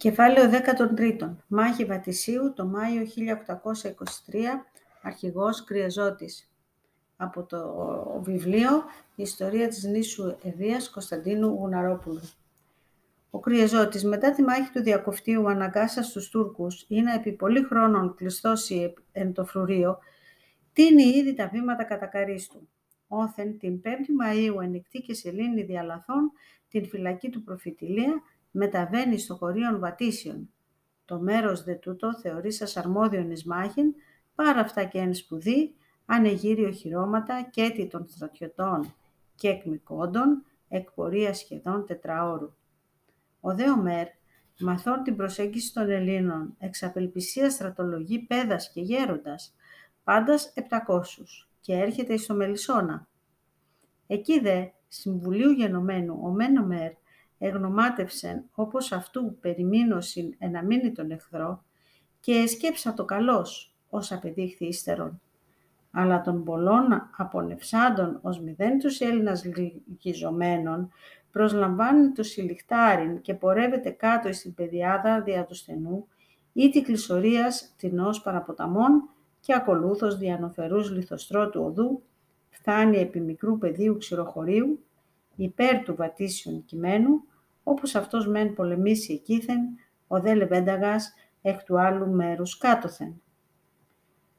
Κεφάλαιο 13. Μάχη Βατησίου το Μάιο 1823, αρχηγός Κρυεζώτης. Από το βιβλίο «Ιστορία της νήσου Ευβίας» Κωνσταντίνου Γουναρόπουλου. Ο Κρυεζώτης μετά τη μάχη του Διακοφτίου αναγκάσα στους Τούρκους ή να επί πολύ χρόνων κλειστώσει εν το φρουρίο, τίνει ήδη τα βήματα κατακαρίστου. Όθεν την 5η Μαΐου ενικτή και σελήνη διαλαθών την φυλακή του προφητηλία μεταβαίνει στο χωρίον βατήσιον. Το μέρος δε τούτο θεωρεί σας αρμόδιον εις μάχην, πάρα αυτά και εν σπουδή, ανεγύριο χειρώματα και έτη των στρατιωτών και εκμικόντων, εκπορία σχεδόν τετραώρου. Ο δε Ομέρ, μαθών την προσέγγιση των Ελλήνων, εξαπελπισία στρατολογή πέδας και γέροντας, πάντας επτακόσους, και έρχεται εις το Μελισσόνα. Εκεί δε, συμβουλίου γενομένου, ο Μεν Ομέρ, εγνωμάτευσεν όπως αυτού περιμήνωσιν εναμείνει τον εχθρό και εσκέψα το καλός, ως απεδείχθη ύστερον. Αλλά των πολλών απονευσάντων ως μηδέν τους Έλληνας λυγιζομένων προσλαμβάνει το συλλιχτάριν και πορεύεται κάτω στην πεδιάδα δια του στενού ή τη κλεισορίας ως παραποταμών και ακολούθως διανοφερούς λιθοστρώτου οδού φτάνει επί μικρού πεδίου ξηροχωρίου υπέρ του βατήσιον κειμένου όπως αυτός μεν πολεμήσει εκείθεν, ο δε Λεβένταγας εκ του άλλου μέρους κάτωθεν.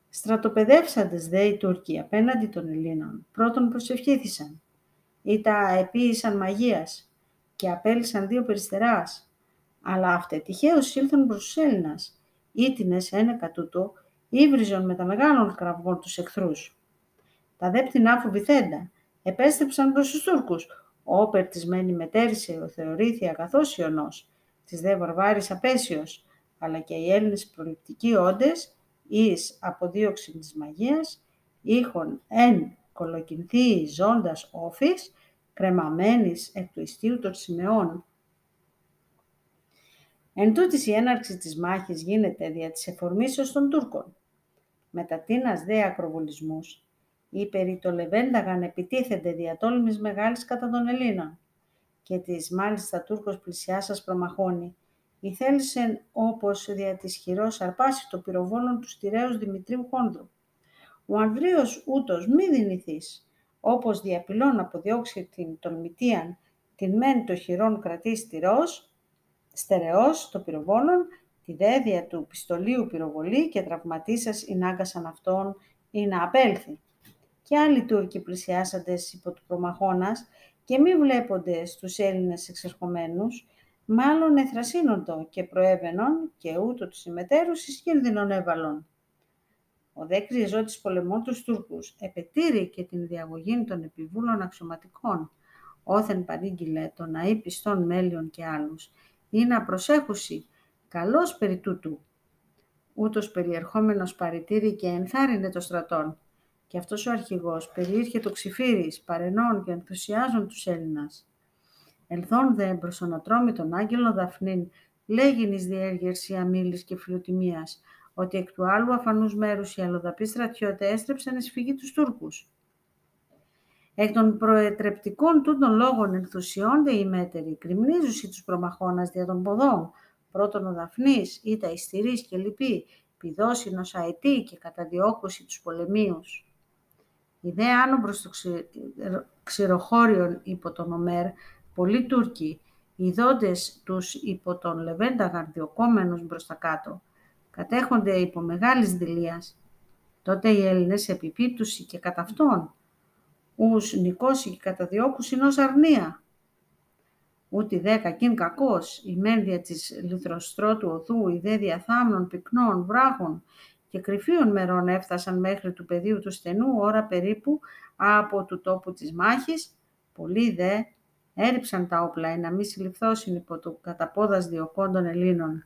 Στρατοπεδεύσαντες δε οι Τούρκοι απέναντι των Ελλήνων, πρώτον προσευχήθησαν, ή τα επίησαν μαγείας και απέλησαν δύο περιστεράς, αλλά αυτέ τυχαίως ήλθαν προς τους Έλληνας, ήτινες ένεκα τούτο, ύβριζον με τα μεγάλων κραυγών τους εχθρούς. Τα δε πτηνά φοβηθέντα, επέστρεψαν προς τους Τούρκους, όπερ της μένει μετέρησε ο θεωρήθη αγαθός ιονός, της δε βαρβάρης απέσιος, αλλά και οι Έλληνες προληπτικοί όντες, εις αποδίωξη της μαγείας, είχον εν κολοκυνθεί ζώντας όφης, κρεμαμένης εκ του ιστίου των σημεών. Εν τούτης η έναρξη της μάχης γίνεται δια της εφορμήσεως των Τούρκων. Μετά τίνας δε ακροβολισμούς, οι περί το Λεβένταγαν επιτίθενται διατόλμης μεγάλης κατά των Ελλήνων και της μάλιστα Τούρκος πλησιάσας προμαχώνει. Η θέλησεν όπως δια της χειρός αρπάσει το πυροβόλων του στηρέως Δημητρίου Χόνδρου. Ο Ανδρέος ούτως μη δυνηθείς, όπως διαπηλών αποδιώξει την τολμητίαν, την μεν το χειρόν κρατεί στηρός, στερεός το πυροβόλων, τη δέδια του πιστολίου πυροβολή και τραυματίσας εινάγκασαν αυτόν ή να απέλθει και άλλοι Τούρκοι πλησιάσαντες υπό του προμαχώνας και μη βλέπονται στους Έλληνες εξερχομένους, μάλλον εθρασύνοντο και προέβαινον και ούτω τους συμμετέρους εις κίνδυνον έβαλον. Ο δε κρυεζότης πολεμών τους Τούρκους επετήρει και την διαγωγή των επιβούλων αξιωματικών, όθεν παρήγγειλε το να πιστών μέλιων και άλλους, ή να προσέχουσι, καλός περί τούτου. Ούτως περιερχόμενος παρητήρη και ενθάρρυνε το στρατόν, και αυτός ο αρχηγός περιήρχε το ξυφύρις, παρενών και ενθουσιάζων τους Έλληνας. Ελθόν δε προς τον τον άγγελο Δαφνήν, λέγειν εις διέργερσης αμήλης και φιλοτιμίας, ότι εκ του άλλου αφανούς μέρους οι αλλοδαποί στρατιώτες έστρεψαν εις φυγή τους Τούρκους. Εκ των προετρεπτικών τούτων λόγων ενθουσιώνται οι μέτεροι, κρυμνίζουσι τους προμαχώνας δια των ποδών, πρώτον ο Δαφνής, ή τα ιστηρής και λοιποί, πηδώσινος αετή και καταδιώκωση τους πολεμίους. Η δε άνω προς το ξηροχώριον υπό τον Ομέρ, πολλοί Τούρκοι, ειδώντες τους υπό τον Λεβέντα διοκόμενους μπροστά κάτω, κατέχονται υπό μεγάλης δηλίας. Τότε οι Έλληνες επιπίπτουσι και κατά αυτόν, ους νικώσει και καταδιώκουσιν ως αρνία. Ούτε δε κακήν κακός, η μένδια της λιθροστρώτου οδού, η δε διαθάμνων πυκνών βράχων και κρυφίων μερών έφτασαν μέχρι του πεδίου του στενού ώρα περίπου από του τόπου της μάχης, πολλοί δε έριψαν τα όπλα να μη συλληφθώσουν υπό του καταπόδας διοκόντων Ελλήνων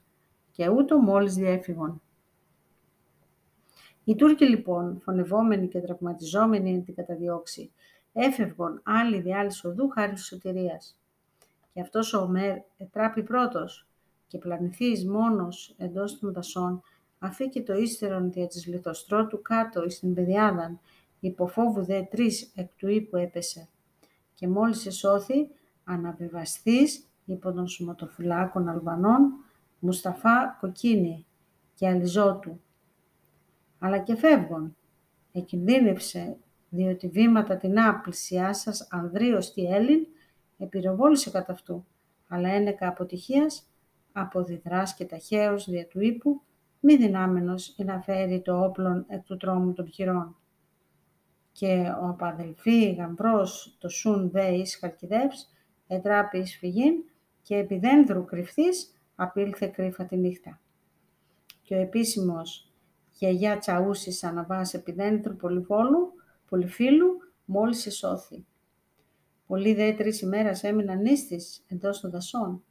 και ούτω μόλις διέφυγον. Οι Τούρκοι λοιπόν, φωνευόμενοι και τραυματιζόμενοι εν την καταδιώξη, έφευγαν άλλοι δι' άλλης οδού χάρη της σωτηρίας. Και αυτός ο Ομέρ ετράπη πρώτος και πλανηθείς μόνος εντός των δασών, αφήκε το ύστερον δια της λιθοστρώτου κάτω εις την πεδιάδαν, υποφόβου δε τρεις εκ του ύπου έπεσε. Και μόλις εσώθη, αναβιβαστής υπό των σωματοφυλάκων Αλβανών, Μουσταφά Κοκκίνη και Αλιζότου, αλλά και φεύγουν. Εκινδύνευσε, διότι βήματα την πλησιάσας Ανδρείος τη Έλλην επιρροβόλησε κατά αυτού, αλλά ένεκα αποτυχίας αποδιδράς και ταχαίως δια του ύπου, μη δυνάμενος ή να φέρει το όπλον εκ του τρόμου των χειρών. Και ο απαδελφή γαμπρός το σουν βέης χαλκιδεύς, ετράπη εις φυγήν και επιδένδρου κρυφθής απήλθε κρύφα τη νύχτα. Και ο επίσημος γιαγιά Τσαούσης αναβάς επιδένδρου πολυβόλου, πολυφίλου, μόλις εσώθη. Πολλοί δε τρεις ημέρας έμειναν νύστης εντός των δασών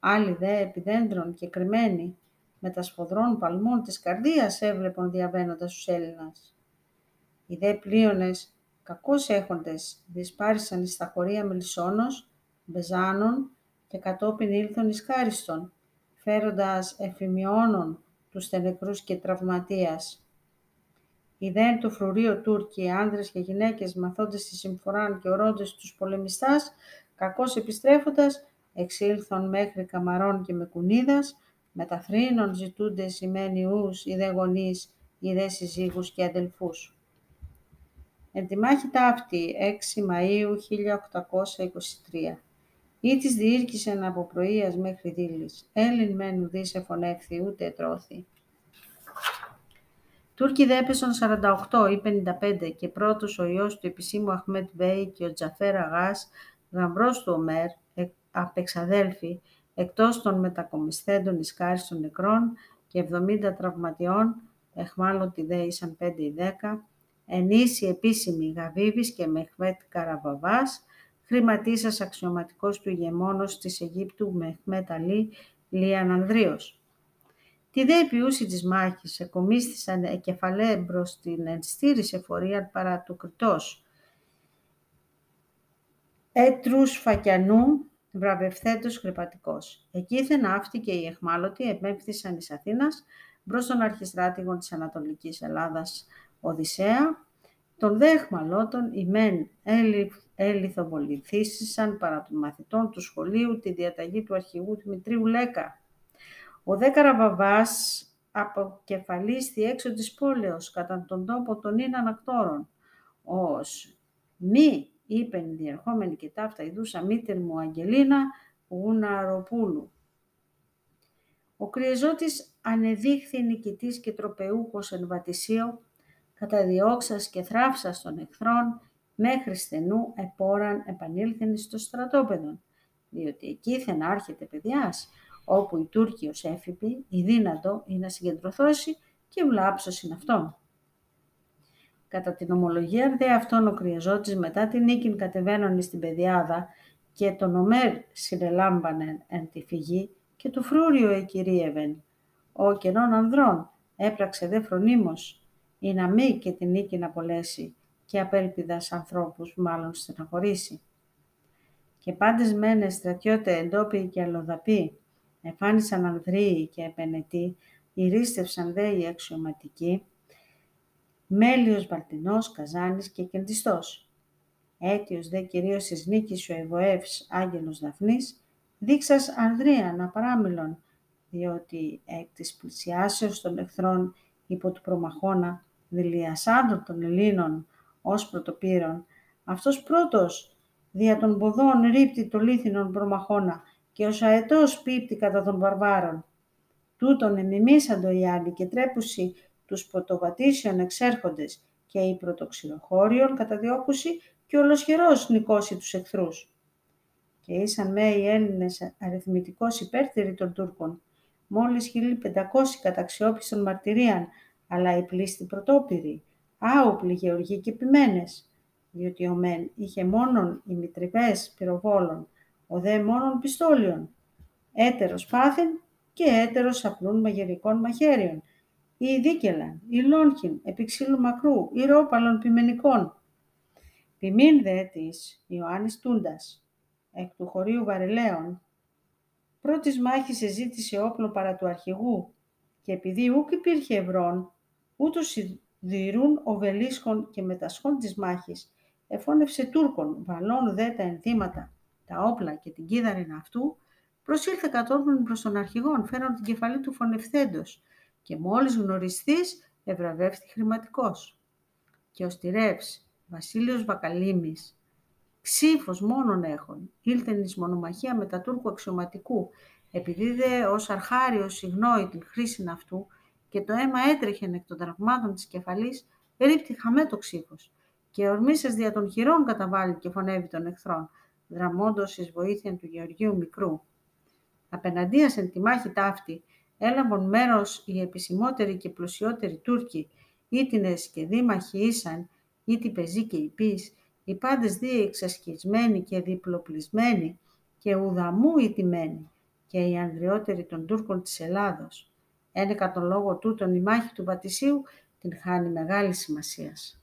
Άλλοι δε επιδέντρων και κρυμμένοι, με τα σφοδρών παλμών της καρδίας έβλεπον διαβαίνοντας τους Έλληνας. Οι δε πλοίονες, κακώς έχοντες, δυσπάρισαν εις τα χωρία Μελισσόνος, Μπεζάνων και κατόπιν ήλθον εις Κάριστον, φέροντας εφημιώνων τους στενεκρούς και τραυματίας. Οι δε του φρουρίου Τούρκοι, άνδρες και γυναίκες, μαθώντες τη συμφοράν και ορώντες τους πολεμιστάς, κακώς επιστρέφοντας, εξήλθον μέχρι καμαρών και με κουνίδας, με τα θρήνων ζητούνται σημαίνει ους, ή δε γονείς, ή δε συζύγους και αδελφούς. Εν τη μάχη ταύτη, 6 Μαΐου 1823, ήτις διήρκεσεν από πρωίας μέχρι δείλης, Έλλην μεν ουδείς εφονεύθη ούτε ετρώθη. Τούρκοι δ' έπεσον 48 ή 55 και πρώτος ο υιός του επισήμου Αχμέτ Μπέι και ο Τζαφέρ Αγάς, γαμπρός του Ομέρ, απεξαδέλφοι, εκτός των μετακομισθέντων εις των νεκρών και 70 τραυματιών, εχμάλωτοι δε ήσαν 5 ή 10, ενίσχυ επίσημη Γαβίβης και Μεχμέτ Καραβαβάς, χρηματίσας αξιωματικός του ηγεμόνος της Αιγύπτου Μεχμέτ Αλή Λίαν Ανδρίος. Τη δε επιούση της μάχης εκομίστησαν εκεφαλέ μπρος την ενστήρηση εφορία παρά του Κριτός. Έτρους φακιανού βραβευθέντος χρυπατικός. Εκείθεν αυτοί και οι εχμάλωτοι επέμφθησαν εις Αθήνας μπρος των αρχιστράτηγων της Ανατολικής Ελλάδας Οδυσσέα, των δε εχμαλώτων οι μεν ελιθοβοληθήσαν παρά των μαθητών του σχολείου τη διαταγή του αρχηγού Δημητρίου Λέκα. Ο δε Καραβαβάς αποκεφαλίστη έξω της πόλεως κατά τον τόπο των ίναν ακτόρων, ως μη είπεν διερχόμενη και ταύτα ειδούσα μήτερ μου Αγγελίνα Γουναροπούλου. Ο κρυεζότης ανεδείχθη νικητής και τροπεούχος εν βατησίο, καταδιώξας και θράψας των εχθρών, μέχρι στενού επόραν επανήλθεν στο στρατόπεδο, διότι εκεί θα άρχεται παιδιάς, όπου η Τούρκοι ως έφυπη, η δύνατο είναι να συγκεντρωθώσει και βλάψος είναι αυτόν. Κατά την ομολογία δε αυτόν ο κρυαζότης μετά την νίκην κατεβαίνονη στην πεδιάδα και τον Ομέρ συνελάμπανε εν τη φυγή και του φρούριο εκυρίευεν. Ο κενών ανδρών έπραξε δε φρονίμως, ή να μη και την νίκη να απολέσει και απέλπιδας ανθρώπους μάλλον στεναχωρήσει. Και πάντες μένε στρατιώτε εντόπιοι και αλλοδαποί, εφάνισαν ανδρείοι και επενετοί, ηρίστευσαν δε οι αξιωματικοί, Μέλιος Βαλτινός, Καζάνης και Κεντιστός. Αίτιος δε κυρίως της νίκης ο Ευωεύς Άγγελος Δαφνής, δείξας Ανδρίαν απαράμιλον, διότι εκ της πλησιάσεως των εχθρών υπό του προμαχώνα, δηλιασάντων των Ελλήνων ως πρωτοπύρων, αυτός πρώτος δια των ποδών ρίπτει το λίθινον προμαχώνα και ως αετός πίπτει κατά των βαρβάρων. Τούτον εμιμήσαντο οι άλλοι και τρέπουσι τους πρωτοβατήσεων εξέρχοντες και η πρωτοξυλοχώριον καταδιώκουση και ολοσχερός νικώσει τους εχθρούς. Και ήσαν με οι Έλληνες αριθμητικός υπέρτεροι των Τούρκων, μόλις 1500 καταξιόπιστον μαρτυρίαν, αλλά οι πλήστη πρωτόπυροι, άοπλοι γεωργοί και ποιμένες, διότι ο Μεν είχε μόνον οι μητριβές πυροβόλων, ο δε μόνον πιστόλιων, έτερος πάθην και έτερος απλούν μαγειρικών μαχαίριων, ή δίκελαν, ή λόγχιν, επί ξύλου μακρού, ή ρόπαλων ποιμενικών. Ποιμήν δε της Ιωάννης Τούντας, εκ του χωρίου Βαρελαίων, πρώτης μάχης εζήτησε όπλο παρά του αρχηγού και επειδή ούκ υπήρχε ευρών, ούτως σιδηρούν οβελίσχων και μετασχών της μάχης, εφώνευσε Τούρκων, βαλών δε τα ενθύματα, τα όπλα και την κίδαριν αυτού, προσήλθε κατόπιν προς τον αρχηγόν, φέρον την κεφαλή του φωνευθέντος και μόλις γνωριστής ευραβεύτη χρηματικός. Και ο στηρεύς, Βασίλειος Βακαλίμης, ξύφος μόνον έχων, ήλθεν εις μονομαχία με τα Τούρκου αξιωματικού, επειδή δε ως αρχάριος συγνώει την χρήση αυτού και το αίμα έτρεχε εκ των τραυμάτων της κεφαλής, ερήπτει χαμέ το ξύφος και ορμήσες δια των χειρών καταβάλει και φωνεύει των εχθρών, δραμώντος εις βοήθεια του Γεωργίου Μικρού. Απέναντίασεν τη μάχη ταύτη, έλαβαν μέρος οι επισημότεροι και πλουσιότεροι Τούρκοι, ήτινες και δήμαχοι ήσαν, ήτι πεζοί και υπείς, οι πάντες δύο εξασκισμένοι και διπλοπλισμένοι και ουδαμού ηττημένοι, και οι ανδριότεροι των Τούρκων της Ελλάδος. Ένεκα τον λόγο τούτον η μάχη του Πατησίου την χάνει μεγάλη σημασίας.